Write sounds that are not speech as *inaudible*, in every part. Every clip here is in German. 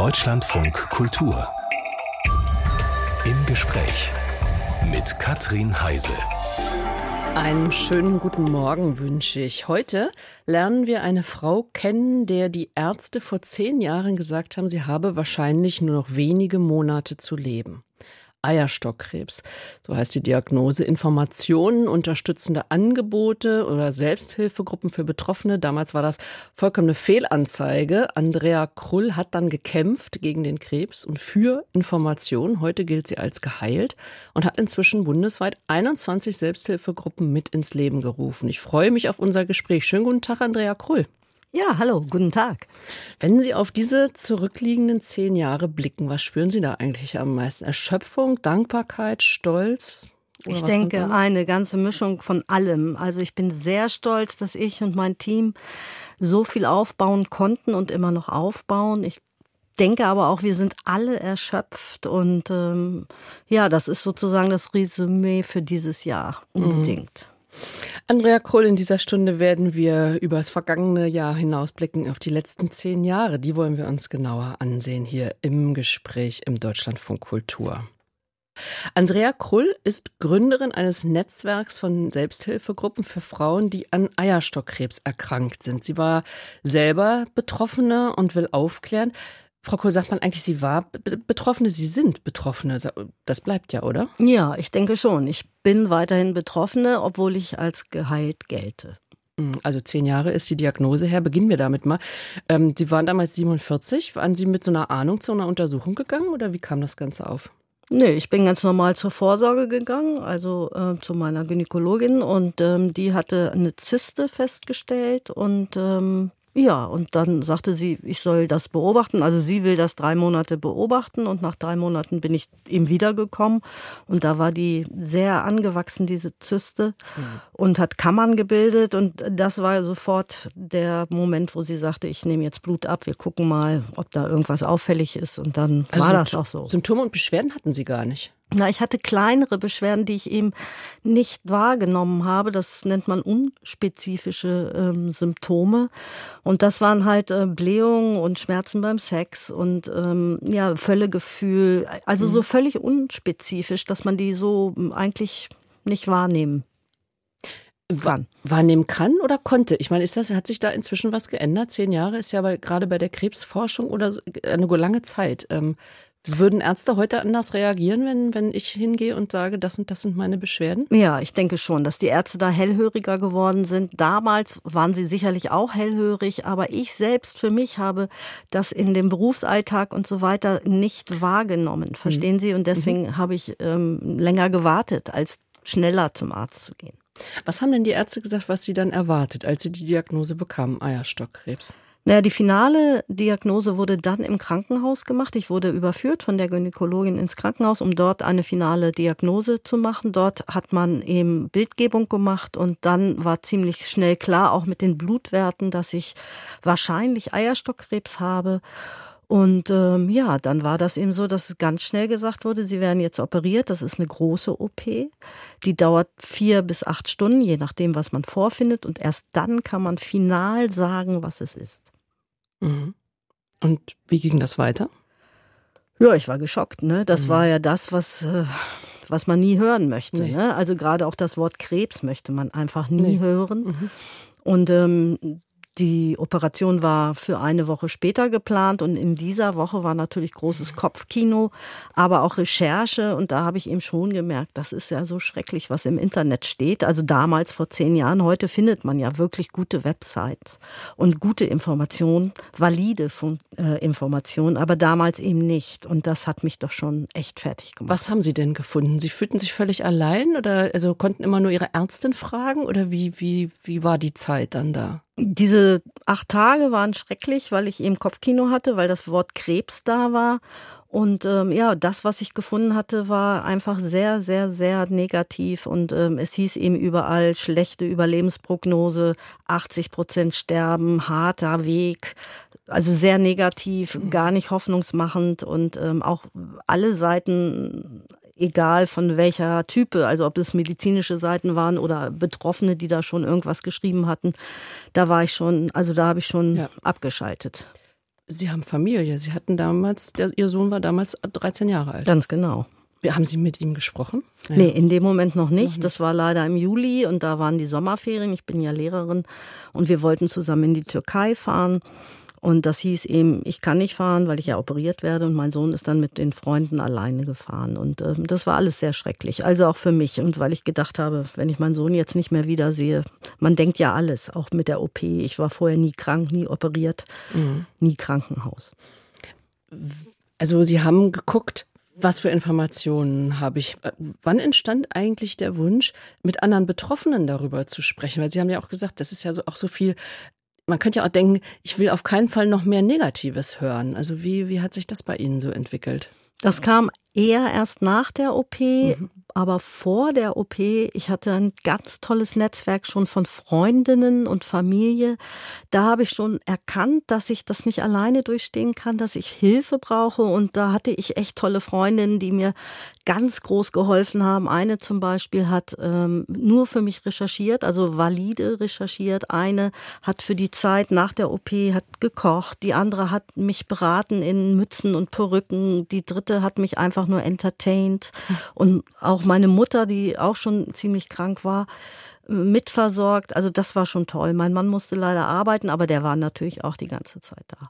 Deutschlandfunk Kultur. Im Gespräch mit Katrin Heise. Einen schönen guten Morgen wünsche ich. Heute lernen wir eine Frau kennen, der die Ärzte vor zehn Jahren gesagt haben, sie habe wahrscheinlich nur noch wenige Monate zu leben. Eierstockkrebs. So heißt die Diagnose. Informationen, unterstützende Angebote oder Selbsthilfegruppen für Betroffene. Damals war das vollkommene Fehlanzeige. Andrea Krull hat dann gekämpft gegen den Krebs und für Informationen. Heute gilt sie als geheilt und hat inzwischen bundesweit 21 Selbsthilfegruppen mit ins Leben gerufen. Ich freue mich auf unser Gespräch. Schönen guten Tag, Andrea Krull. Ja, hallo, guten Tag. Wenn Sie auf diese zurückliegenden zehn Jahre blicken, was spüren Sie da eigentlich am meisten? Erschöpfung, Dankbarkeit, Stolz? ich denke, eine ganze Mischung von allem. Also ich bin sehr stolz, dass ich und mein Team so viel aufbauen konnten und immer noch aufbauen. Ich denke aber auch, wir sind alle erschöpft und ähm, ja, das ist sozusagen das Resümee für dieses Jahr mhm. unbedingt. Andrea Kohl, in dieser Stunde werden wir über das vergangene Jahr hinausblicken auf die letzten zehn Jahre. Die wollen wir uns genauer ansehen hier im Gespräch im Deutschlandfunk Kultur. Andrea Krull ist Gründerin eines Netzwerks von Selbsthilfegruppen für Frauen, die an Eierstockkrebs erkrankt sind. Sie war selber Betroffene und will aufklären. Frau Kohl, sagt man eigentlich, Sie war Betroffene, Sie sind Betroffene. Das bleibt ja, oder? Ja, ich denke schon. Ich bin weiterhin Betroffene, obwohl ich als geheilt gelte. Hm, also zehn Jahre ist die Diagnose her. Beginnen wir damit mal. Ähm, Sie waren damals 47. Waren Sie mit so einer Ahnung zu einer Untersuchung gegangen oder wie kam das Ganze auf? Nee, ich bin ganz normal zur Vorsorge gegangen, also äh, zu meiner Gynäkologin und ähm, die hatte eine Zyste festgestellt und ähm, ja, und dann sagte sie, ich soll das beobachten. Also sie will das drei Monate beobachten und nach drei Monaten bin ich ihm wiedergekommen und da war die sehr angewachsen, diese Zyste mhm. und hat Kammern gebildet und das war sofort der Moment, wo sie sagte, ich nehme jetzt Blut ab, wir gucken mal, ob da irgendwas auffällig ist und dann also war das auch so. Symptome und Beschwerden hatten Sie gar nicht? Na, ich hatte kleinere Beschwerden, die ich eben nicht wahrgenommen habe. Das nennt man unspezifische ähm, Symptome. Und das waren halt äh, Blähungen und Schmerzen beim Sex und ähm, ja, Völlegefühl. Also mhm. so völlig unspezifisch, dass man die so hm, eigentlich nicht wahrnehmen kann. Wahrnehmen kann oder konnte? Ich meine, ist das, hat sich da inzwischen was geändert? Zehn Jahre ist ja bei, gerade bei der Krebsforschung oder so, eine lange Zeit. Ähm, würden Ärzte heute anders reagieren, wenn, wenn ich hingehe und sage, das und das sind meine Beschwerden? Ja, ich denke schon, dass die Ärzte da hellhöriger geworden sind. Damals waren sie sicherlich auch hellhörig, aber ich selbst für mich habe das in dem Berufsalltag und so weiter nicht wahrgenommen. Verstehen mhm. Sie? Und deswegen mhm. habe ich ähm, länger gewartet, als schneller zum Arzt zu gehen. Was haben denn die Ärzte gesagt, was sie dann erwartet, als sie die Diagnose bekamen, Eierstockkrebs? Naja, die finale Diagnose wurde dann im Krankenhaus gemacht. Ich wurde überführt von der Gynäkologin ins Krankenhaus, um dort eine finale Diagnose zu machen. Dort hat man eben Bildgebung gemacht und dann war ziemlich schnell klar, auch mit den Blutwerten, dass ich wahrscheinlich Eierstockkrebs habe. Und ähm, ja, dann war das eben so, dass ganz schnell gesagt wurde, sie werden jetzt operiert. Das ist eine große OP. Die dauert vier bis acht Stunden, je nachdem, was man vorfindet. Und erst dann kann man final sagen, was es ist. Mhm. Und wie ging das weiter? Ja, ich war geschockt. Ne? Das mhm. war ja das, was, äh, was man nie hören möchte. Nee. Ne? Also gerade auch das Wort Krebs möchte man einfach nie nee. hören. Mhm. Und ähm, die Operation war für eine Woche später geplant und in dieser Woche war natürlich großes Kopfkino, aber auch Recherche und da habe ich eben schon gemerkt, das ist ja so schrecklich, was im Internet steht. Also damals vor zehn Jahren, heute findet man ja wirklich gute Websites und gute Informationen, valide äh, Informationen, aber damals eben nicht und das hat mich doch schon echt fertig gemacht. Was haben Sie denn gefunden? Sie fühlten sich völlig allein oder also konnten immer nur Ihre Ärztin fragen oder wie, wie, wie war die Zeit dann da? Diese acht Tage waren schrecklich, weil ich eben Kopfkino hatte, weil das Wort Krebs da war. Und ähm, ja, das, was ich gefunden hatte, war einfach sehr, sehr, sehr negativ. Und ähm, es hieß eben überall schlechte Überlebensprognose, 80 Prozent sterben, harter Weg. Also sehr negativ, gar nicht hoffnungsmachend und ähm, auch alle Seiten egal von welcher Type, also ob es medizinische Seiten waren oder Betroffene, die da schon irgendwas geschrieben hatten, da war ich schon, also da habe ich schon ja. abgeschaltet. Sie haben Familie. Sie hatten damals, der, Ihr Sohn war damals 13 Jahre alt. Ganz genau. Haben Sie mit ihm gesprochen? Ja. Nee, in dem Moment noch nicht. Das war leider im Juli und da waren die Sommerferien. Ich bin ja Lehrerin und wir wollten zusammen in die Türkei fahren. Und das hieß eben, ich kann nicht fahren, weil ich ja operiert werde. Und mein Sohn ist dann mit den Freunden alleine gefahren. Und äh, das war alles sehr schrecklich. Also auch für mich. Und weil ich gedacht habe, wenn ich meinen Sohn jetzt nicht mehr wiedersehe, man denkt ja alles, auch mit der OP. Ich war vorher nie krank, nie operiert, mhm. nie Krankenhaus. Also Sie haben geguckt, was für Informationen habe ich? Wann entstand eigentlich der Wunsch, mit anderen Betroffenen darüber zu sprechen? Weil Sie haben ja auch gesagt, das ist ja so, auch so viel man könnte ja auch denken, ich will auf keinen Fall noch mehr Negatives hören. Also wie, wie hat sich das bei Ihnen so entwickelt? Das kam eher erst nach der OP, mhm aber vor der OP, ich hatte ein ganz tolles Netzwerk schon von Freundinnen und Familie. Da habe ich schon erkannt, dass ich das nicht alleine durchstehen kann, dass ich Hilfe brauche. Und da hatte ich echt tolle Freundinnen, die mir ganz groß geholfen haben. Eine zum Beispiel hat ähm, nur für mich recherchiert, also valide recherchiert. Eine hat für die Zeit nach der OP hat gekocht. Die andere hat mich beraten in Mützen und Perücken. Die dritte hat mich einfach nur entertained und auch auch meine Mutter, die auch schon ziemlich krank war, mitversorgt. Also das war schon toll. Mein Mann musste leider arbeiten, aber der war natürlich auch die ganze Zeit da.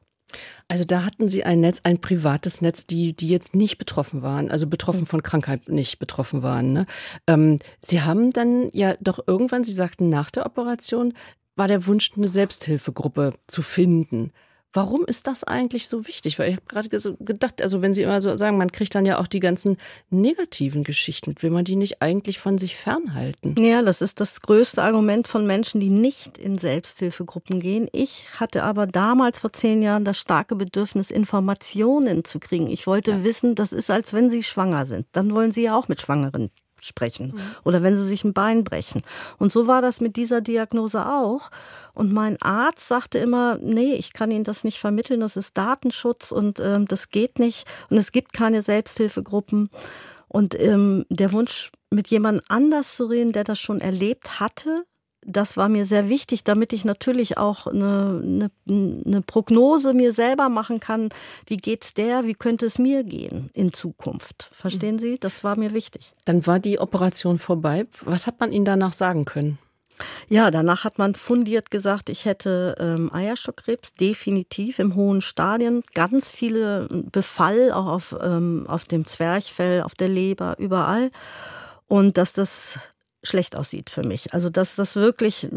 Also da hatten Sie ein Netz, ein privates Netz, die, die jetzt nicht betroffen waren, also betroffen von Krankheit nicht betroffen waren. Ne? Ähm, Sie haben dann ja doch irgendwann, Sie sagten nach der Operation, war der Wunsch, eine Selbsthilfegruppe zu finden. Warum ist das eigentlich so wichtig? Weil ich habe gerade gedacht, also wenn Sie immer so sagen, man kriegt dann ja auch die ganzen negativen Geschichten mit, will man die nicht eigentlich von sich fernhalten? Ja, das ist das größte Argument von Menschen, die nicht in Selbsthilfegruppen gehen. Ich hatte aber damals vor zehn Jahren das starke Bedürfnis, Informationen zu kriegen. Ich wollte ja. wissen, das ist, als wenn Sie schwanger sind. Dann wollen Sie ja auch mit Schwangeren sprechen mhm. oder wenn sie sich ein Bein brechen. Und so war das mit dieser Diagnose auch. Und mein Arzt sagte immer, nee, ich kann Ihnen das nicht vermitteln, das ist Datenschutz und ähm, das geht nicht und es gibt keine Selbsthilfegruppen. Und ähm, der Wunsch, mit jemand anders zu reden, der das schon erlebt hatte, das war mir sehr wichtig, damit ich natürlich auch eine, eine, eine, Prognose mir selber machen kann. Wie geht's der? Wie könnte es mir gehen in Zukunft? Verstehen Sie? Das war mir wichtig. Dann war die Operation vorbei. Was hat man Ihnen danach sagen können? Ja, danach hat man fundiert gesagt, ich hätte ähm, Eierstockkrebs, definitiv im hohen Stadien, ganz viele Befall, auch auf, ähm, auf dem Zwerchfell, auf der Leber, überall. Und dass das schlecht aussieht für mich. Also dass das wirklich,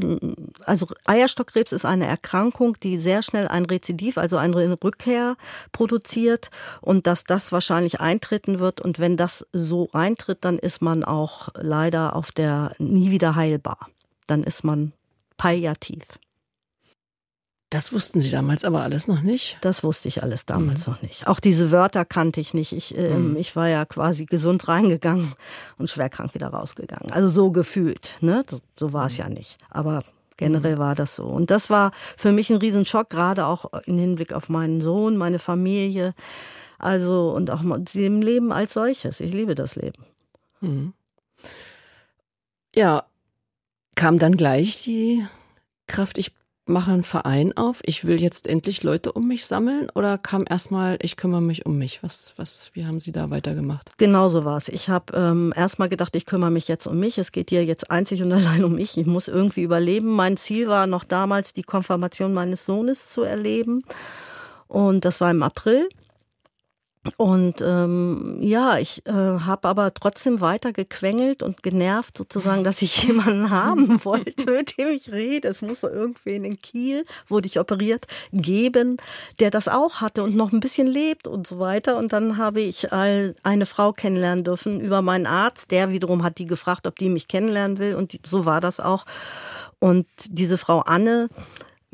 also Eierstockkrebs ist eine Erkrankung, die sehr schnell ein Rezidiv, also eine Rückkehr produziert und dass das wahrscheinlich eintreten wird und wenn das so eintritt, dann ist man auch leider auf der nie wieder heilbar. Dann ist man palliativ. Das wussten Sie damals aber alles noch nicht? Das wusste ich alles damals mhm. noch nicht. Auch diese Wörter kannte ich nicht. Ich, äh, mhm. ich war ja quasi gesund reingegangen und schwerkrank wieder rausgegangen. Also so gefühlt. Ne? So, so war es mhm. ja nicht. Aber generell mhm. war das so. Und das war für mich ein Riesenschock, gerade auch im Hinblick auf meinen Sohn, meine Familie. Also und auch dem Leben als solches. Ich liebe das Leben. Mhm. Ja, kam dann gleich die Kraft, ich mache einen Verein auf, ich will jetzt endlich Leute um mich sammeln oder kam erstmal, ich kümmere mich um mich? Was, was, wie haben Sie da weitergemacht? Genau so war es. Ich habe ähm, erstmal gedacht, ich kümmere mich jetzt um mich. Es geht hier jetzt einzig und *laughs* allein um mich. Ich muss irgendwie überleben. Mein Ziel war noch damals, die Konfirmation meines Sohnes zu erleben. Und das war im April. Und ähm, ja, ich äh, habe aber trotzdem weiter gequengelt und genervt sozusagen, dass ich *laughs* jemanden haben *laughs* wollte, mit dem ich rede. Es muss irgendwen in Kiel, wurde ich operiert, geben, der das auch hatte und noch ein bisschen lebt und so weiter. Und dann habe ich all eine Frau kennenlernen dürfen über meinen Arzt. Der wiederum hat die gefragt, ob die mich kennenlernen will. Und so war das auch. Und diese Frau Anne,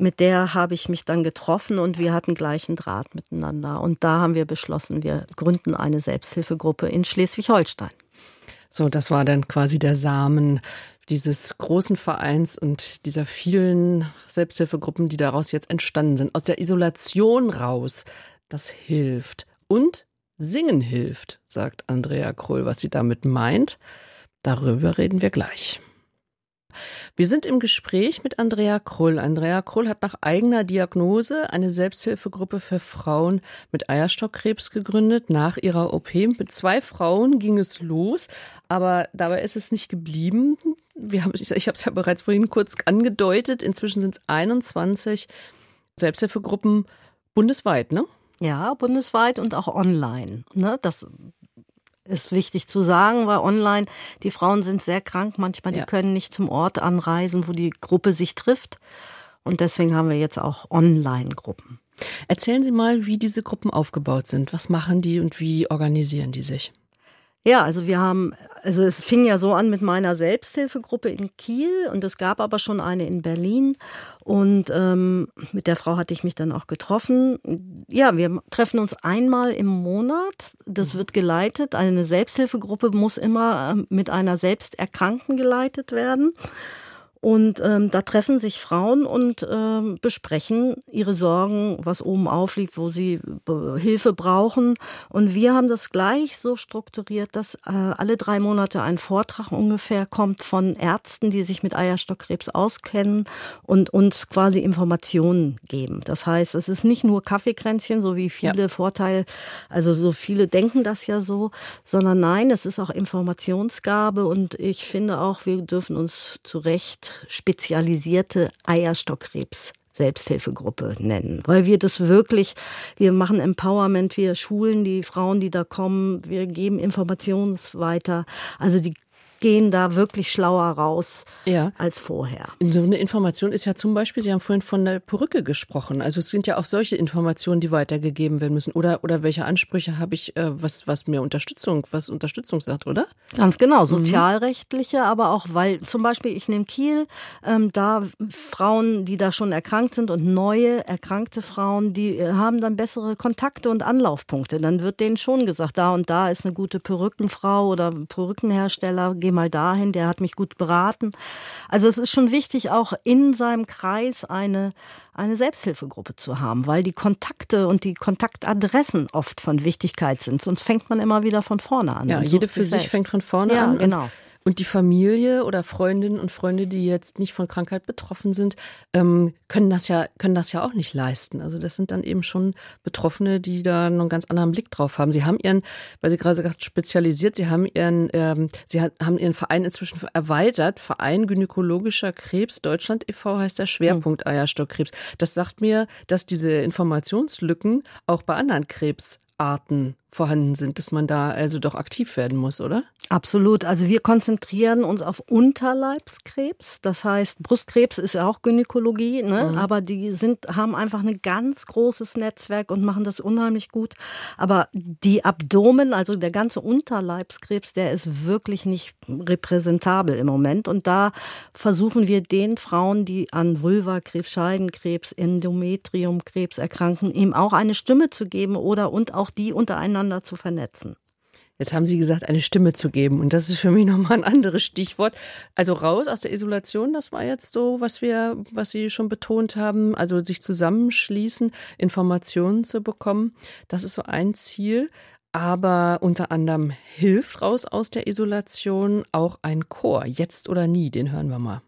mit der habe ich mich dann getroffen und wir hatten gleichen Draht miteinander. Und da haben wir beschlossen, wir gründen eine Selbsthilfegruppe in Schleswig-Holstein. So, das war dann quasi der Samen dieses großen Vereins und dieser vielen Selbsthilfegruppen, die daraus jetzt entstanden sind. Aus der Isolation raus. Das hilft. Und Singen hilft, sagt Andrea Kroll. Was sie damit meint, darüber reden wir gleich. Wir sind im Gespräch mit Andrea Krull. Andrea Krull hat nach eigener Diagnose eine Selbsthilfegruppe für Frauen mit Eierstockkrebs gegründet. Nach ihrer OP mit zwei Frauen ging es los, aber dabei ist es nicht geblieben. Wir haben, ich habe es ja bereits vorhin kurz angedeutet. Inzwischen sind es 21 Selbsthilfegruppen bundesweit, ne? Ja, bundesweit und auch online. Ne? Das ist wichtig zu sagen, weil online die Frauen sind sehr krank, manchmal ja. die können nicht zum Ort anreisen, wo die Gruppe sich trifft. Und deswegen haben wir jetzt auch Online-Gruppen. Erzählen Sie mal, wie diese Gruppen aufgebaut sind. Was machen die und wie organisieren die sich? Ja, also wir haben, also es fing ja so an mit meiner Selbsthilfegruppe in Kiel und es gab aber schon eine in Berlin und ähm, mit der Frau hatte ich mich dann auch getroffen. Ja, wir treffen uns einmal im Monat. Das wird geleitet. Eine Selbsthilfegruppe muss immer ähm, mit einer Selbsterkrankten geleitet werden. Und ähm, da treffen sich Frauen und ähm, besprechen ihre Sorgen, was oben aufliegt, wo sie äh, Hilfe brauchen. Und wir haben das gleich so strukturiert, dass äh, alle drei Monate ein Vortrag ungefähr kommt von Ärzten, die sich mit Eierstockkrebs auskennen und uns quasi Informationen geben. Das heißt, es ist nicht nur Kaffeekränzchen, so wie viele ja. Vorteile, also so viele denken das ja so, sondern nein, es ist auch Informationsgabe und ich finde auch, wir dürfen uns zu Recht spezialisierte Eierstockkrebs Selbsthilfegruppe nennen, weil wir das wirklich, wir machen Empowerment, wir schulen die Frauen, die da kommen, wir geben Informations weiter. Also die gehen da wirklich schlauer raus ja. als vorher. So eine Information ist ja zum Beispiel, Sie haben vorhin von der Perücke gesprochen. Also es sind ja auch solche Informationen, die weitergegeben werden müssen. Oder, oder welche Ansprüche habe ich, äh, was, was mir Unterstützung, was Unterstützung sagt, oder? Ganz genau, mhm. sozialrechtliche, mhm. aber auch, weil zum Beispiel ich nehme Kiel, ähm, da Frauen, die da schon erkrankt sind und neue erkrankte Frauen, die äh, haben dann bessere Kontakte und Anlaufpunkte. Dann wird denen schon gesagt, da und da ist eine gute Perückenfrau oder Perückenhersteller, geh mal dahin, der hat mich gut beraten. Also es ist schon wichtig, auch in seinem Kreis eine, eine Selbsthilfegruppe zu haben, weil die Kontakte und die Kontaktadressen oft von Wichtigkeit sind. Sonst fängt man immer wieder von vorne an. Ja, jede für sich selbst. fängt von vorne ja, an. Genau. Und die Familie oder Freundinnen und Freunde, die jetzt nicht von Krankheit betroffen sind, ähm, können das ja können das ja auch nicht leisten. Also das sind dann eben schon Betroffene, die da noch einen ganz anderen Blick drauf haben. Sie haben ihren, weil Sie gerade gesagt spezialisiert, Sie haben ihren, ähm, Sie haben ihren Verein inzwischen erweitert. Verein Gynäkologischer Krebs Deutschland e.V. heißt der Schwerpunkt Eierstockkrebs. Das sagt mir, dass diese Informationslücken auch bei anderen Krebsarten vorhanden sind, dass man da also doch aktiv werden muss, oder? Absolut. Also wir konzentrieren uns auf Unterleibskrebs. Das heißt, Brustkrebs ist ja auch Gynäkologie, ne? Mhm. aber die sind, haben einfach ein ganz großes Netzwerk und machen das unheimlich gut. Aber die Abdomen, also der ganze Unterleibskrebs, der ist wirklich nicht repräsentabel im Moment. Und da versuchen wir den Frauen, die an Vulvakrebs, Scheidenkrebs, Endometriumkrebs erkranken, eben auch eine Stimme zu geben oder und auch die untereinander zu vernetzen. Jetzt haben Sie gesagt, eine Stimme zu geben. Und das ist für mich *laughs* nochmal ein anderes Stichwort. Also raus aus der Isolation, das war jetzt so, was wir, was Sie schon betont haben. Also sich zusammenschließen, Informationen zu bekommen. Das ist so ein Ziel. Aber unter anderem hilft raus aus der Isolation auch ein Chor. Jetzt oder nie, den hören wir mal.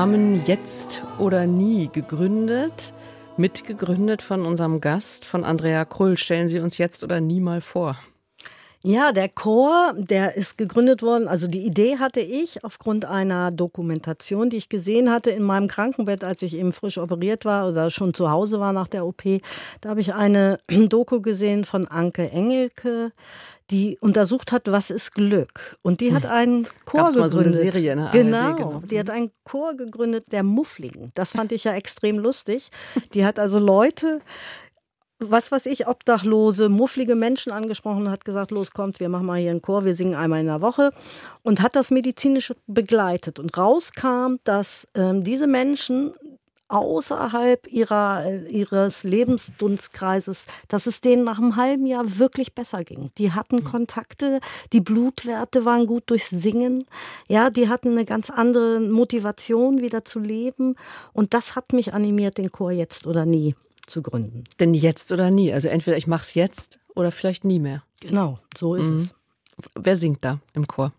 Namen Jetzt oder Nie gegründet, mitgegründet von unserem Gast, von Andrea Krull. Stellen Sie uns jetzt oder nie mal vor. Ja, der Chor, der ist gegründet worden. Also die Idee hatte ich aufgrund einer Dokumentation, die ich gesehen hatte in meinem Krankenbett, als ich eben frisch operiert war oder schon zu Hause war nach der OP. Da habe ich eine *clears throat* Doku gesehen von Anke Engelke, die untersucht hat, was ist Glück. Und die hat hm. einen Chor Gab's gegründet. Mal so eine Serie in der genau, genau, die hat einen Chor gegründet, der Muffligen. Das fand ich ja extrem lustig. Die hat also Leute was weiß ich, obdachlose, mufflige Menschen angesprochen und hat gesagt, los kommt, wir machen mal hier einen Chor, wir singen einmal in der Woche und hat das medizinisch begleitet. Und rauskam, dass ähm, diese Menschen außerhalb ihrer, äh, ihres Lebensdunstkreises, dass es denen nach einem halben Jahr wirklich besser ging. Die hatten mhm. Kontakte, die Blutwerte waren gut durchs Singen, ja, die hatten eine ganz andere Motivation wieder zu leben und das hat mich animiert, den Chor jetzt oder nie zu gründen. Denn jetzt oder nie. Also entweder ich mache es jetzt oder vielleicht nie mehr. Genau, so ist mhm. es. Wer singt da im Chor?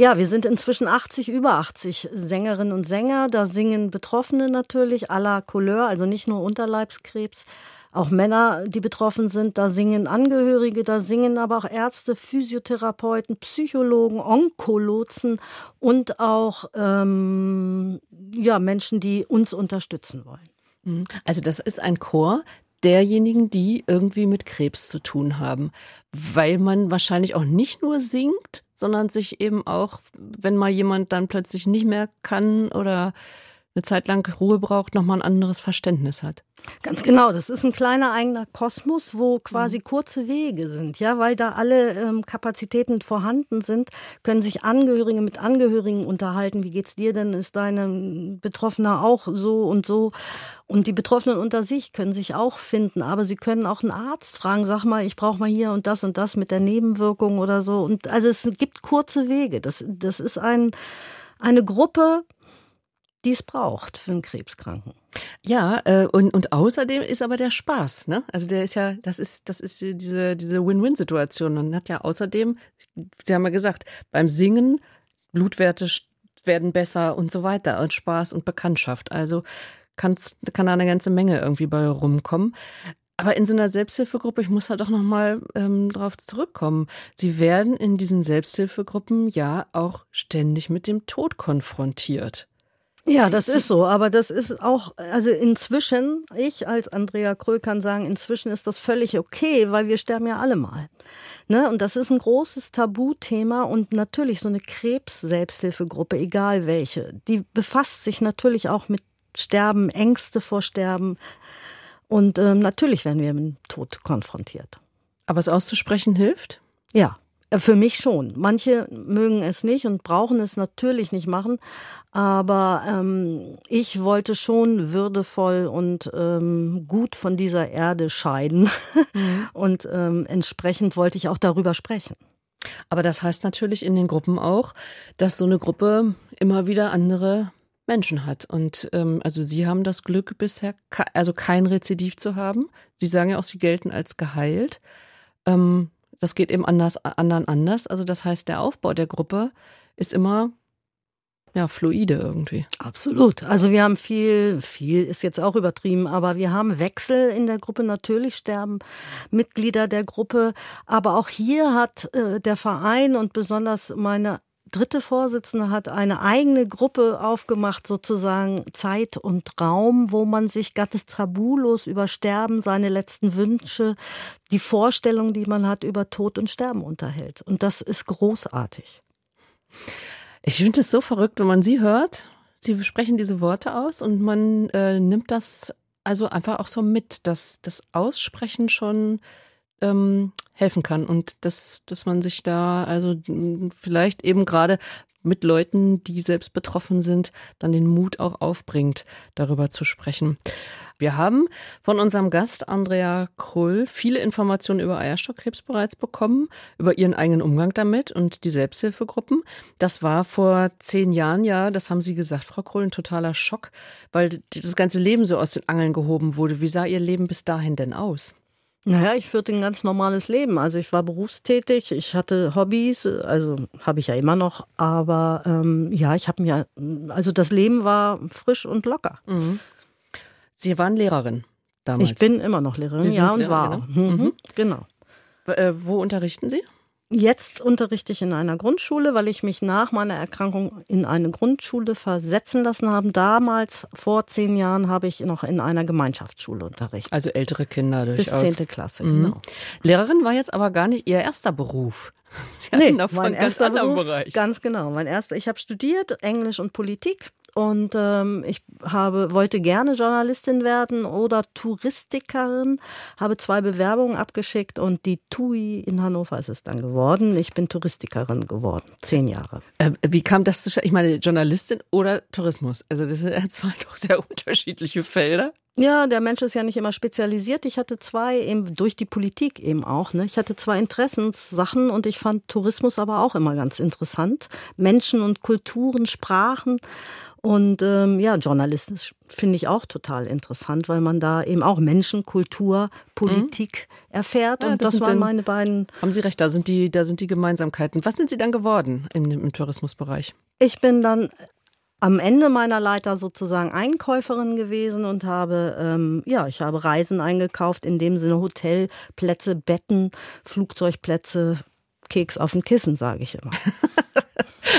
Ja, wir sind inzwischen 80, über 80 Sängerinnen und Sänger. Da singen Betroffene natürlich aller Couleur, also nicht nur Unterleibskrebs, auch Männer, die betroffen sind. Da singen Angehörige, da singen aber auch Ärzte, Physiotherapeuten, Psychologen, Onkolotsen und auch ähm, ja, Menschen, die uns unterstützen wollen. Mhm. Also das ist ein Chor derjenigen, die irgendwie mit Krebs zu tun haben, weil man wahrscheinlich auch nicht nur singt, sondern sich eben auch, wenn mal jemand dann plötzlich nicht mehr kann oder eine Zeit lang Ruhe braucht, nochmal ein anderes Verständnis hat. Ganz genau, das ist ein kleiner eigener Kosmos, wo quasi mhm. kurze Wege sind, ja, weil da alle ähm, Kapazitäten vorhanden sind, können sich Angehörige mit Angehörigen unterhalten. Wie geht's dir denn? Ist deine Betroffene auch so und so? Und die Betroffenen unter sich können sich auch finden, aber sie können auch einen Arzt fragen, sag mal, ich brauche mal hier und das und das mit der Nebenwirkung oder so. Und also es gibt kurze Wege. Das, das ist ein, eine Gruppe, die es braucht für einen Krebskranken. Ja, äh, und, und außerdem ist aber der Spaß, ne? Also der ist ja, das ist, das ist diese, diese Win-Win-Situation. Man hat ja außerdem, Sie haben ja gesagt, beim Singen Blutwerte werden besser und so weiter und Spaß und Bekanntschaft. Also kann's, kann da eine ganze Menge irgendwie bei rumkommen. Aber in so einer Selbsthilfegruppe, ich muss da doch nochmal ähm, drauf zurückkommen. Sie werden in diesen Selbsthilfegruppen ja auch ständig mit dem Tod konfrontiert. Ja, das ist so, aber das ist auch, also inzwischen, ich als Andrea Kröll kann sagen, inzwischen ist das völlig okay, weil wir sterben ja alle mal. Ne? Und das ist ein großes Tabuthema und natürlich so eine Krebs-Selbsthilfegruppe, egal welche, die befasst sich natürlich auch mit Sterben, Ängste vor Sterben und ähm, natürlich werden wir mit dem Tod konfrontiert. Aber es auszusprechen hilft? Ja. Äh, für mich schon. Manche mögen es nicht und brauchen es natürlich nicht machen. Aber ähm, ich wollte schon würdevoll und ähm, gut von dieser Erde scheiden. Mhm. *laughs* Und ähm, entsprechend wollte ich auch darüber sprechen. Aber das heißt natürlich in den Gruppen auch, dass so eine Gruppe immer wieder andere Menschen hat. Und ähm, also Sie haben das Glück bisher, also kein Rezidiv zu haben. Sie sagen ja auch, Sie gelten als geheilt. Ähm, das geht eben anders, anderen anders. Also das heißt, der Aufbau der Gruppe ist immer ja, fluide irgendwie. Absolut. Also wir haben viel, viel ist jetzt auch übertrieben, aber wir haben Wechsel in der Gruppe. Natürlich sterben Mitglieder der Gruppe. Aber auch hier hat äh, der Verein und besonders meine dritte Vorsitzende hat eine eigene Gruppe aufgemacht, sozusagen Zeit und Raum, wo man sich ganz tabulos über Sterben, seine letzten Wünsche, die Vorstellung, die man hat über Tod und Sterben unterhält. Und das ist großartig. Ich finde es so verrückt, wenn man sie hört. Sie sprechen diese Worte aus und man äh, nimmt das also einfach auch so mit, dass das Aussprechen schon ähm, helfen kann und dass, dass man sich da also vielleicht eben gerade mit Leuten, die selbst betroffen sind, dann den Mut auch aufbringt, darüber zu sprechen. Wir haben von unserem Gast Andrea Krull viele Informationen über Eierstockkrebs bereits bekommen, über ihren eigenen Umgang damit und die Selbsthilfegruppen. Das war vor zehn Jahren, ja, das haben Sie gesagt, Frau Krull, ein totaler Schock, weil das ganze Leben so aus den Angeln gehoben wurde. Wie sah Ihr Leben bis dahin denn aus? Naja, ich führte ein ganz normales Leben. Also ich war berufstätig, ich hatte Hobbys, also habe ich ja immer noch, aber ähm, ja, ich habe mir, also das Leben war frisch und locker. Mhm. Sie waren Lehrerin damals? Ich bin immer noch Lehrerin, ja, und Lehrerin, war. Genau. Mhm. mhm. genau. Äh, wo unterrichten Sie? Jetzt unterrichte ich in einer Grundschule, weil ich mich nach meiner Erkrankung in eine Grundschule versetzen lassen habe. Damals, vor zehn Jahren, habe ich noch in einer Gemeinschaftsschule unterrichtet. Also ältere Kinder durchaus. Bis zehnte Klasse, mhm. genau. Lehrerin war jetzt aber gar nicht Ihr erster Beruf. *laughs* Sie hatten nee, davon mein ganz anderen Beruf, Bereich. Ganz genau. Mein erster, ich habe studiert Englisch und Politik und ähm, ich habe, wollte gerne Journalistin werden oder Touristikerin, habe zwei Bewerbungen abgeschickt und die TUI in Hannover ist es dann geworden. Ich bin Touristikerin geworden, zehn Jahre. Äh, wie kam das zustande? Ich meine, Journalistin oder Tourismus? Also das sind *laughs* zwei doch sehr unterschiedliche Felder. Ja, der Mensch ist ja nicht immer spezialisiert. Ich hatte zwei, eben durch die Politik eben auch. Ne? Ich hatte zwei Interessenssachen und ich fand Tourismus aber auch immer ganz interessant. Menschen und Kulturen, Sprachen. Und ähm, ja, journalistisch finde ich auch total interessant, weil man da eben auch Menschen, Kultur, Politik mhm. erfährt. Ja, und das, das waren meine beiden. Haben Sie recht, da sind die, da sind die Gemeinsamkeiten. Was sind Sie dann geworden im, im Tourismusbereich? Ich bin dann am Ende meiner Leiter sozusagen Einkäuferin gewesen und habe, ähm, ja, ich habe Reisen eingekauft, in dem Sinne Hotelplätze, Betten, Flugzeugplätze, Keks auf dem Kissen, sage ich immer. *laughs*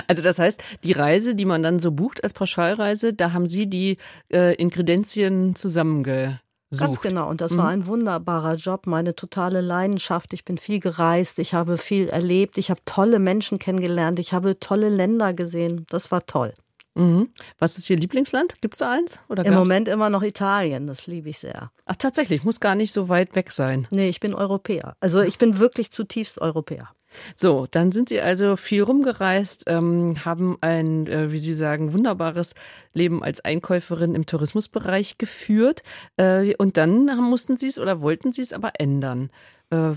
Also das heißt, die Reise, die man dann so bucht als Pauschalreise, da haben Sie die äh, Inkredenzien zusammengesucht. Ganz genau. Und das mhm. war ein wunderbarer Job, meine totale Leidenschaft. Ich bin viel gereist, ich habe viel erlebt, ich habe tolle Menschen kennengelernt, ich habe tolle Länder gesehen. Das war toll. Mhm. Was ist Ihr Lieblingsland? Gibt es da eins? Oder Im Moment immer noch Italien, das liebe ich sehr. Ach, tatsächlich, muss gar nicht so weit weg sein. Nee, ich bin Europäer. Also ich bin wirklich zutiefst Europäer. So, dann sind Sie also viel rumgereist, ähm, haben ein, äh, wie Sie sagen, wunderbares Leben als Einkäuferin im Tourismusbereich geführt. Äh, und dann mussten Sie es oder wollten Sie es aber ändern. Äh,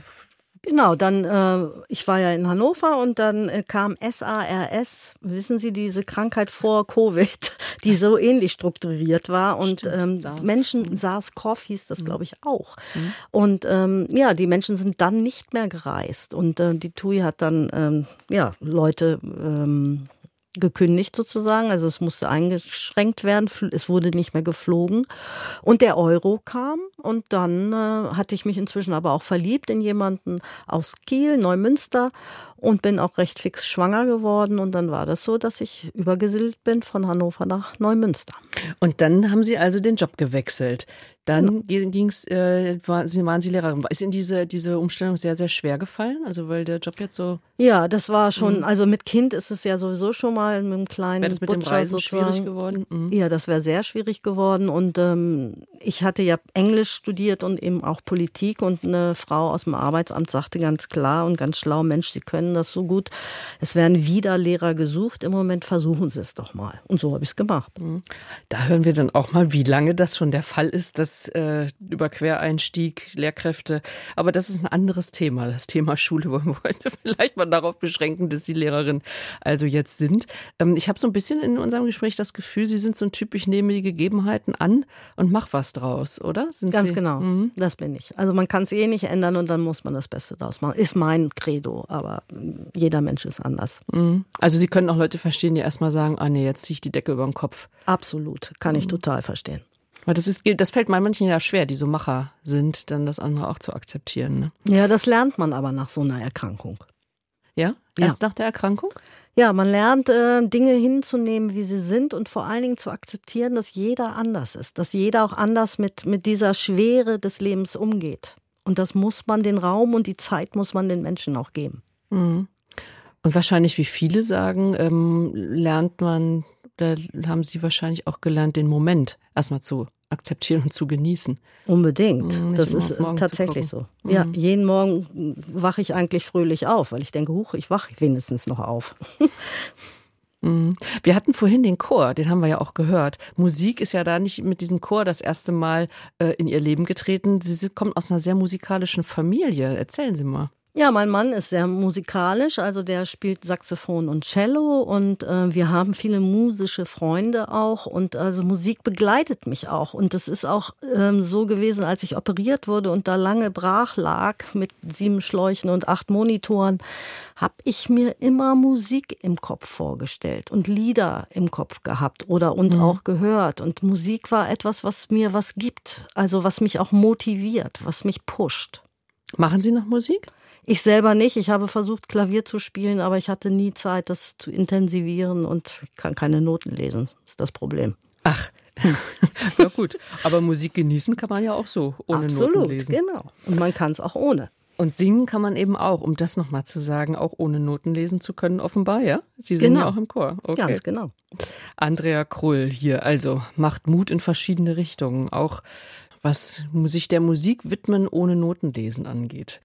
Genau, dann, äh, ich war ja in Hannover und dann äh, kam SARS, wissen Sie, diese Krankheit vor Covid, *laughs* die so ähnlich strukturiert war und Stimmt, ähm, SARS. Menschen, mhm. SARS-CoV hieß das, mhm. glaube ich, auch. Mhm. Und ähm, ja, die Menschen sind dann nicht mehr gereist und äh, die TUI hat dann, ähm, ja, Leute, ähm, gekündigt sozusagen. Also es musste eingeschränkt werden. Es wurde nicht mehr geflogen. Und der Euro kam und dann äh, hatte ich mich inzwischen aber auch verliebt in jemanden aus Kiel, Neumünster und bin auch recht fix schwanger geworden. Und dann war das so, dass ich übergesiedelt bin von Hannover nach Neumünster. Und dann haben Sie also den Job gewechselt. Dann ja. ging's, äh, waren, Sie, waren Sie Lehrerin. Ist Ihnen diese, diese Umstellung sehr, sehr schwer gefallen? Also weil der Job jetzt so. Ja, das war schon, mhm. also mit Kind ist es ja sowieso schon mal mit einem kleinen. Wäre das mit Butcher dem Reisen sozusagen. schwierig geworden? Mhm. Ja, das wäre sehr schwierig geworden. Und ähm, ich hatte ja Englisch studiert und eben auch Politik. Und eine Frau aus dem Arbeitsamt sagte ganz klar und ganz schlau, Mensch, Sie können das so gut. Es werden wieder Lehrer gesucht. Im Moment versuchen Sie es doch mal. Und so habe ich es gemacht. Mhm. Da hören wir dann auch mal, wie lange das schon der Fall ist, dass das äh, über Quereinstieg, Lehrkräfte. Aber das ist ein anderes Thema. Das Thema Schule wollen wir heute *laughs* vielleicht mal darauf beschränken, dass Sie Lehrerin also jetzt sind. Ähm, ich habe so ein bisschen in unserem Gespräch das Gefühl, Sie sind so ein Typ, ich nehme die Gegebenheiten an und mach was draus, oder? Sind Ganz Sie? genau, mhm. das bin ich. Also man kann es eh nicht ändern und dann muss man das Beste daraus machen. Ist mein Credo, aber jeder Mensch ist anders. Mhm. Also Sie können auch Leute verstehen, die erstmal sagen, ah nee, jetzt ziehe ich die Decke über den Kopf. Absolut, kann ich mhm. total verstehen. Weil das ist, das fällt manchen ja schwer, die so Macher sind, dann das andere auch zu akzeptieren. Ne? Ja, das lernt man aber nach so einer Erkrankung. Ja? Erst ja. nach der Erkrankung? Ja, man lernt äh, Dinge hinzunehmen, wie sie sind und vor allen Dingen zu akzeptieren, dass jeder anders ist, dass jeder auch anders mit, mit dieser Schwere des Lebens umgeht. Und das muss man, den Raum und die Zeit muss man den Menschen auch geben. Mhm. Und wahrscheinlich, wie viele sagen, ähm, lernt man da haben Sie wahrscheinlich auch gelernt, den Moment erstmal zu akzeptieren und zu genießen. Unbedingt. Mhm, das ist tatsächlich so. Mhm. Ja, jeden Morgen wache ich eigentlich fröhlich auf, weil ich denke, huch, ich wache wenigstens noch auf. *laughs* Mhm. Wir hatten vorhin den Chor, den haben wir ja auch gehört. Musik ist ja da nicht mit diesem Chor das erste Mal äh, in ihr Leben getreten. Sie kommt aus einer sehr musikalischen Familie. Erzählen Sie mal. Ja, mein Mann ist sehr musikalisch, also der spielt Saxophon und Cello und äh, wir haben viele musische Freunde auch und also Musik begleitet mich auch und das ist auch ähm, so gewesen, als ich operiert wurde und da lange brach lag mit sieben Schläuchen und acht Monitoren, habe ich mir immer Musik im Kopf vorgestellt und Lieder im Kopf gehabt oder und mhm. auch gehört und Musik war etwas, was mir was gibt, also was mich auch motiviert, was mich pusht. Machen Sie noch Musik? Ich selber nicht. Ich habe versucht, Klavier zu spielen, aber ich hatte nie Zeit, das zu intensivieren und kann keine Noten lesen. Das ist das Problem. Ach, *laughs* ja gut. Aber Musik genießen kann man ja auch so, ohne Absolut, Noten lesen. genau. Und man kann es auch ohne. Und singen kann man eben auch, um das nochmal zu sagen, auch ohne Noten lesen zu können, offenbar, ja? Sie singen Genau. ja auch im Chor. Okay. Ganz genau. Andrea Krull hier, also macht Mut in verschiedene Richtungen, auch was sich der Musik widmen ohne Notenlesen angeht.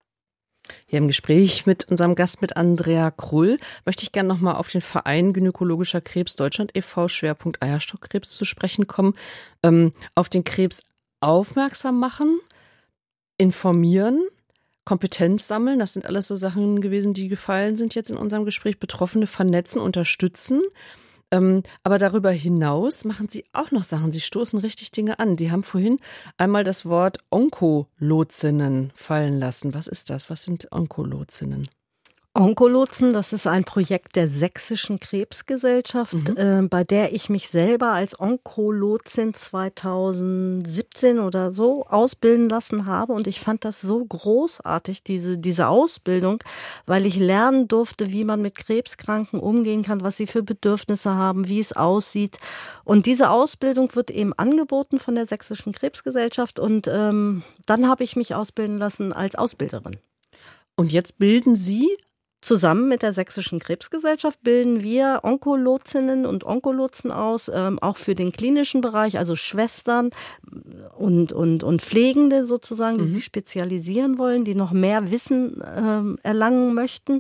Hier im Gespräch mit unserem Gast, mit Andrea Krull, möchte ich gerne nochmal auf den Verein Gynäkologischer Krebs Deutschland e.V. Schwerpunkt Eierstockkrebs zu sprechen kommen. Ähm, auf den Krebs aufmerksam machen, informieren, Kompetenz sammeln, das sind alles so Sachen gewesen, die gefallen sind jetzt in unserem Gespräch. Betroffene vernetzen, unterstützen. Ähm, aber darüber hinaus machen Sie auch noch Sachen. Sie stoßen richtig Dinge an. Die haben vorhin einmal das Wort Onkolotsinnen fallen lassen. Was ist das? Was sind Onkolotsinnen? Onkolotsen, das ist ein Projekt der Sächsischen Krebsgesellschaft, Mhm. äh, bei der ich mich selber als Onkolotsin 2017 oder so ausbilden lassen habe. Und ich fand das so großartig, diese, diese Ausbildung, weil ich lernen durfte, wie man mit Krebskranken umgehen kann, was sie für Bedürfnisse haben, wie es aussieht. Und diese Ausbildung wird eben angeboten von der Sächsischen Krebsgesellschaft. Und ähm, dann habe ich mich ausbilden lassen als Ausbilderin. Und jetzt bilden Sie Zusammen mit der Sächsischen Krebsgesellschaft bilden wir Onkolotsinnen und Onkolotsen aus, ähm, auch für den klinischen Bereich, also Schwestern und, und, und Pflegende sozusagen, die sich spezialisieren wollen, die noch mehr Wissen ähm, erlangen möchten.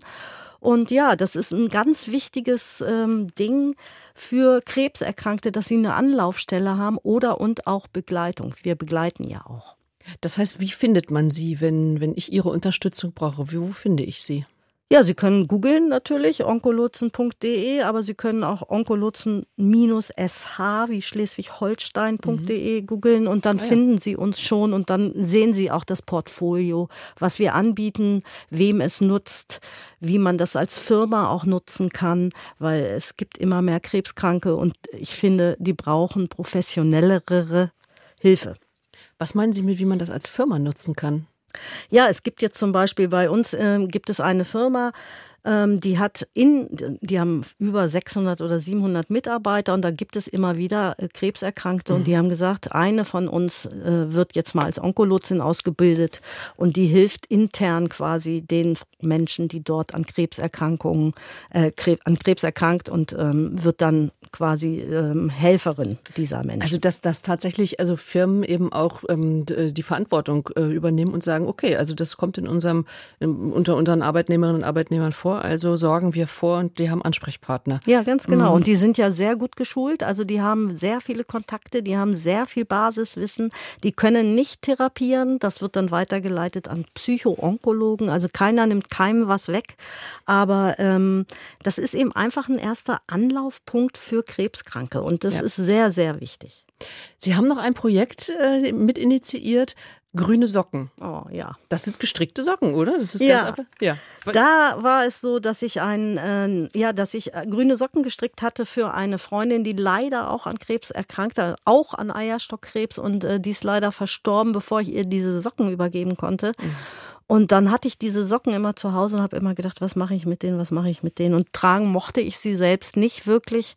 Und ja, das ist ein ganz wichtiges ähm, Ding für Krebserkrankte, dass sie eine Anlaufstelle haben oder und auch Begleitung. Wir begleiten ja auch. Das heißt, wie findet man Sie, wenn, wenn ich Ihre Unterstützung brauche? Wie, wo finde ich Sie? Ja, Sie können googeln natürlich, onkolotzen.de, aber Sie können auch onkolotzen-sh wie schleswig-holstein.de googeln und dann Ah ja. finden Sie uns schon und dann sehen Sie auch das Portfolio, was wir anbieten, wem es nutzt, wie man das als Firma auch nutzen kann, weil es gibt immer mehr Krebskranke und ich finde, die brauchen professionellere Hilfe. Was meinen Sie mit, wie man das als Firma nutzen kann? Ja, es gibt jetzt zum Beispiel bei uns ähm, gibt es eine Firma, ähm, die hat in, die haben über 600 oder 700 Mitarbeiter und da gibt es immer wieder äh, Krebserkrankte und die haben gesagt, eine von uns äh, wird jetzt mal als Onkologin ausgebildet und die hilft intern quasi den Menschen, die dort an Krebserkrankungen, äh, Krebs, an Krebs erkrankt und ähm, wird dann quasi ähm, Helferin dieser Menschen. Also dass, dass tatsächlich also Firmen eben auch ähm, d- die Verantwortung äh, übernehmen und sagen, okay, also das kommt in unserem im, unter unseren Arbeitnehmerinnen und Arbeitnehmern vor, also sorgen wir vor und die haben Ansprechpartner. Ja, ganz genau. Mhm. Und die sind ja sehr gut geschult. Also die haben sehr viele Kontakte, die haben sehr viel Basiswissen. Die können nicht therapieren. Das wird dann weitergeleitet an Psycho-Onkologen. Also keiner nimmt keinem was weg. Aber ähm, das ist eben einfach ein erster Anlaufpunkt für Krebskranke. Und das Ja. ist sehr, sehr wichtig. Sie haben noch ein Projekt äh, mit initiiert, grüne Socken. Oh ja. Das sind gestrickte Socken, oder? Das ist Ja. ganz einfach. Ja. Da war es so, dass ich ein, äh, ja, dass ich äh, grüne Socken gestrickt hatte für eine Freundin, die leider auch an Krebs erkrankte, auch an Eierstockkrebs und äh, die ist leider verstorben, bevor ich ihr diese Socken übergeben konnte. Und dann hatte ich diese Socken immer zu Hause und habe immer gedacht, was mache ich mit denen, was mache ich mit denen? Und tragen mochte ich sie selbst nicht wirklich.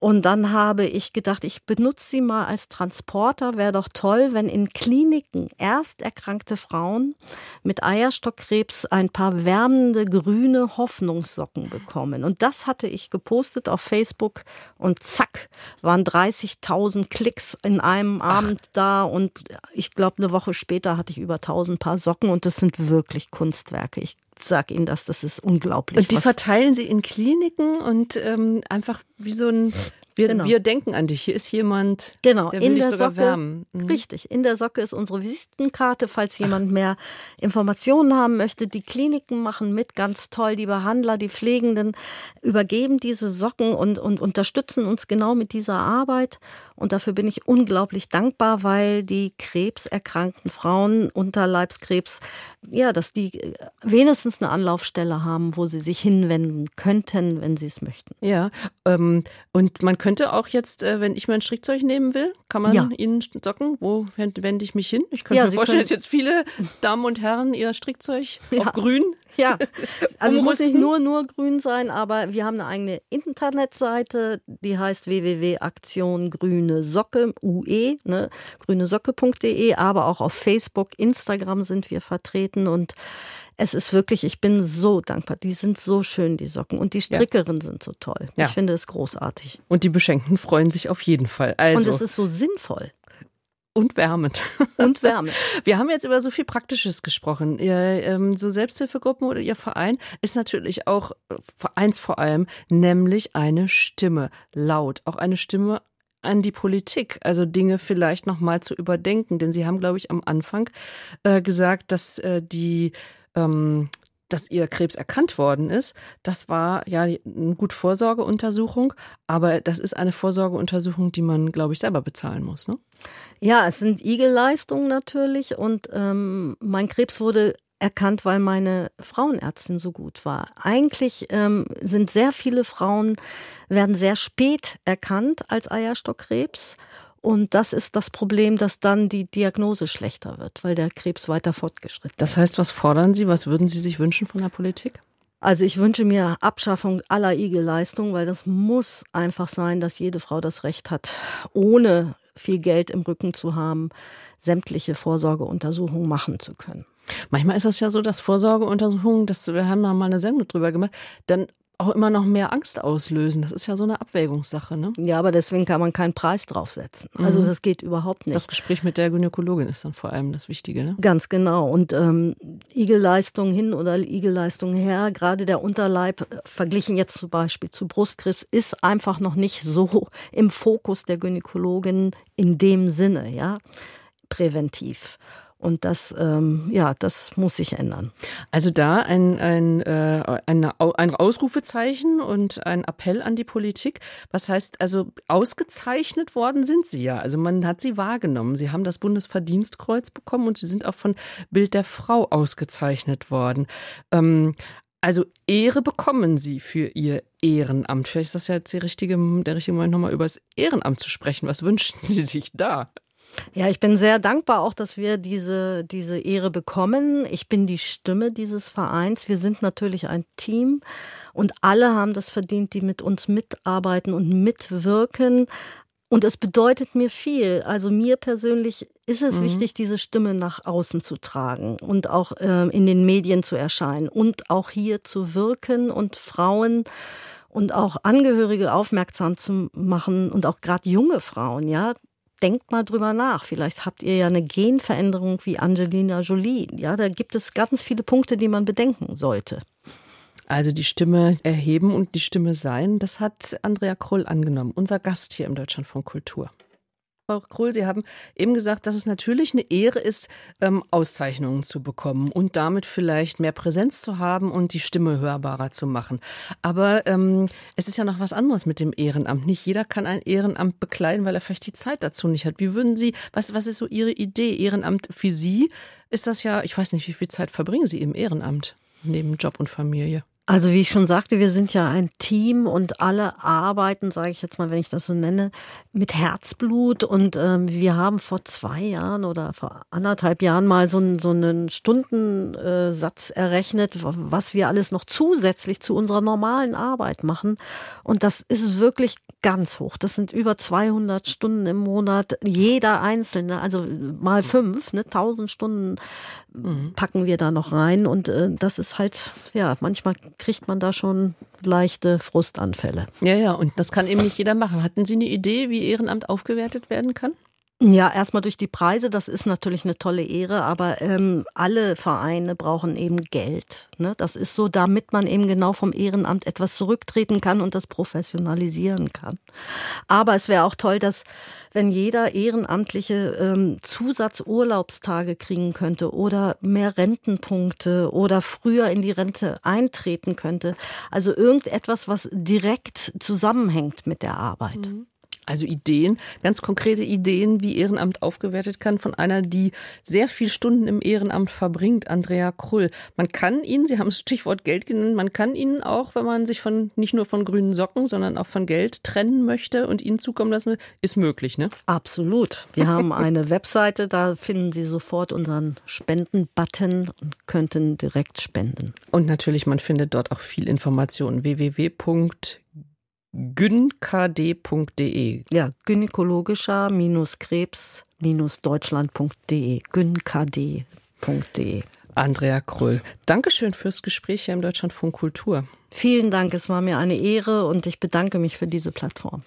Und dann habe ich gedacht, ich benutze sie mal als Transporter. Wäre doch toll, wenn in Kliniken erst erkrankte Frauen mit Eierstockkrebs ein paar wärmende grüne Hoffnungssocken bekommen. Und das hatte ich gepostet auf Facebook und zack, waren 30.000 Klicks in einem Abend da und ich glaube, eine Woche später hatte ich über 1000 Paar Socken und das sind wirklich Kunstwerke. Ich sag Ihnen das, das ist unglaublich. Und die verteilen sie in Kliniken und ähm, einfach wie so ein, wir, Genau. wir denken an dich, hier ist jemand, Genau, der will in dich der sogar Socke. wärmen. Mhm. Richtig, in der Socke ist unsere Visitenkarte, falls jemand mehr Informationen haben möchte. Die Kliniken machen mit, ganz toll. Die Behandler, die Pflegenden übergeben diese Socken und, und unterstützen uns genau mit dieser Arbeit. Und dafür bin ich unglaublich dankbar, weil die krebserkrankten Frauen, Unterleibskrebs, ja, dass die äh, wenigstens eine Anlaufstelle haben, wo sie sich hinwenden könnten, wenn sie es möchten. Ja, ähm, und man könnte auch jetzt, äh, wenn ich mein Strickzeug nehmen will, kann man Ja. Ihnen Socken, wo wend- wende ich mich hin? Ich könnte Ja, mir Sie vorstellen, dass jetzt viele Damen und Herren ihr Strickzeug *laughs* Ja. auf grün Ja, *laughs* also muss nicht nur, nur grün sein, aber wir haben eine eigene Internetseite, die heißt www.aktiongrüne Socke, UE, ne, grünesocke.de, aber auch auf Facebook, Instagram sind wir vertreten und es ist wirklich, ich bin so dankbar. Die sind so schön, die Socken. Und die Strickerinnen ja. sind so toll. Ja. Ich finde es großartig. Und die Beschenkten freuen sich auf jeden Fall. Also. Und es ist so sinnvoll. Und wärmend. *laughs* Und wärmend. Wir haben jetzt über so viel Praktisches gesprochen. Ihr, ähm, so Selbsthilfegruppen oder Ihr Verein ist natürlich auch eins vor allem, nämlich eine Stimme. Laut. Auch eine Stimme an die Politik, also Dinge vielleicht nochmal zu überdenken. Denn Sie haben, glaube ich, am Anfang äh, gesagt, dass äh, die ähm, dass ihr Krebs erkannt worden ist, das war ja eine gute Vorsorgeuntersuchung, aber das ist eine Vorsorgeuntersuchung, die man, glaube ich, selber bezahlen muss. Ne? Ja, es sind Igelleistungen natürlich und ähm, mein Krebs wurde erkannt, weil meine Frauenärztin so gut war. Eigentlich ähm, sind sehr viele Frauen, werden sehr spät erkannt als Eierstockkrebs. Und das ist das Problem, dass dann die Diagnose schlechter wird, weil der Krebs weiter fortgeschritten ist. Das heißt, was fordern Sie? Was würden Sie sich wünschen von der Politik? Also ich wünsche mir Abschaffung aller IG-Leistungen, weil das muss einfach sein, dass jede Frau das Recht hat, ohne viel Geld im Rücken zu haben, sämtliche Vorsorgeuntersuchungen machen zu können. Manchmal ist es ja so, dass Vorsorgeuntersuchungen, das, wir haben da mal eine Sendung drüber gemacht, dann auch immer noch mehr Angst auslösen. Das ist ja so eine Abwägungssache, ne? Ja, aber deswegen kann man keinen Preis draufsetzen. Also mhm. das geht überhaupt nicht. Das Gespräch mit der Gynäkologin ist dann vor allem das Wichtige, ne? Ganz genau. Und ähm, Igelleistung hin oder Igelleistung her, gerade der Unterleib, äh, verglichen jetzt zum Beispiel zu Brustkrebs, ist einfach noch nicht so *laughs* im Fokus der Gynäkologin in dem Sinne, ja, präventiv. Und das, ähm, ja, das muss sich ändern. Also da ein, ein, äh, ein, ein Ausrufezeichen und ein Appell an die Politik. Was heißt, also ausgezeichnet worden sind Sie ja. Also man hat Sie wahrgenommen. Sie haben das Bundesverdienstkreuz bekommen und Sie sind auch von Bild der Frau ausgezeichnet worden. Ähm, also Ehre bekommen Sie für Ihr Ehrenamt. Vielleicht ist das ja jetzt die richtige, der richtige Moment, nochmal über das Ehrenamt zu sprechen. Was wünschen *laughs* Sie sich da? Ja, ich bin sehr dankbar auch, dass wir diese, diese Ehre bekommen. Ich bin die Stimme dieses Vereins. Wir sind natürlich ein Team und alle haben das verdient, die mit uns mitarbeiten und mitwirken. Und es bedeutet mir viel. Also mir persönlich ist es mhm. wichtig, diese Stimme nach außen zu tragen und auch äh, in den Medien zu erscheinen und auch hier zu wirken und Frauen und auch Angehörige aufmerksam zu machen und auch gerade junge Frauen, ja, denkt mal drüber nach. Vielleicht habt ihr ja eine Genveränderung wie Angelina Jolie. Ja, da gibt es ganz viele Punkte, die man bedenken sollte. Also die Stimme erheben und die Stimme sein, das hat Andrea Krull angenommen, unser Gast hier im Deutschlandfunk Kultur. Frau Krull, Sie haben eben gesagt, dass es natürlich eine Ehre ist, ähm, Auszeichnungen zu bekommen und damit vielleicht mehr Präsenz zu haben und die Stimme hörbarer zu machen. Aber ähm, es ist ja noch was anderes mit dem Ehrenamt. Nicht jeder kann ein Ehrenamt bekleiden, weil er vielleicht die Zeit dazu nicht hat. Wie würden Sie, was, was ist so Ihre Idee? Ehrenamt für Sie ist das ja, ich weiß nicht, wie viel Zeit verbringen Sie im Ehrenamt neben Job und Familie? Also wie ich schon sagte, wir sind ja ein Team und alle arbeiten, sage ich jetzt mal, wenn ich das so nenne, mit Herzblut. Und ähm, wir haben vor zwei Jahren oder vor anderthalb Jahren mal so, einen, so einen Stundensatz errechnet, was wir alles noch zusätzlich zu unserer normalen Arbeit machen. Und das ist wirklich ganz hoch. Das sind über 200 Stunden im Monat, jeder einzelne, also mal fünf, ne, 1000 Stunden mhm. packen wir da noch rein. Und äh, das ist halt, ja, manchmal kriegt man da schon leichte Frustanfälle. Ja, ja, und das kann eben nicht jeder machen. Hatten Sie eine Idee, wie Ehrenamt aufgewertet werden kann? Ja, erstmal durch die Preise, das ist natürlich eine tolle Ehre, aber ähm, alle Vereine brauchen eben Geld. Ne? Das ist so, damit man eben genau vom Ehrenamt etwas zurücktreten kann und das professionalisieren kann. Aber es wäre auch toll, dass wenn jeder Ehrenamtliche ähm, Zusatzurlaubstage kriegen könnte oder mehr Rentenpunkte oder früher in die Rente eintreten könnte. Also irgendetwas, was direkt zusammenhängt mit der Arbeit. Mhm. Also Ideen, ganz konkrete Ideen, wie Ehrenamt aufgewertet kann von einer, die sehr viele Stunden im Ehrenamt verbringt, Andrea Krull. Man kann Ihnen, Sie haben das Stichwort Geld genannt, man kann Ihnen auch, wenn man sich von nicht nur von grünen Socken, sondern auch von Geld trennen möchte und Ihnen zukommen lassen will, ist möglich, ne? Absolut. Wir *laughs* haben eine Webseite, da finden Sie sofort unseren Spenden-Button und könnten direkt spenden. Und natürlich, man findet dort auch viel Information. www gynkd.de. Ja, gynäkologischer-krebs-deutschland.de. gynkd.de. Andrea Krull, Dankeschön fürs Gespräch hier im Deutschlandfunk Kultur. Vielen Dank, es war mir eine Ehre und ich bedanke mich für diese Plattform.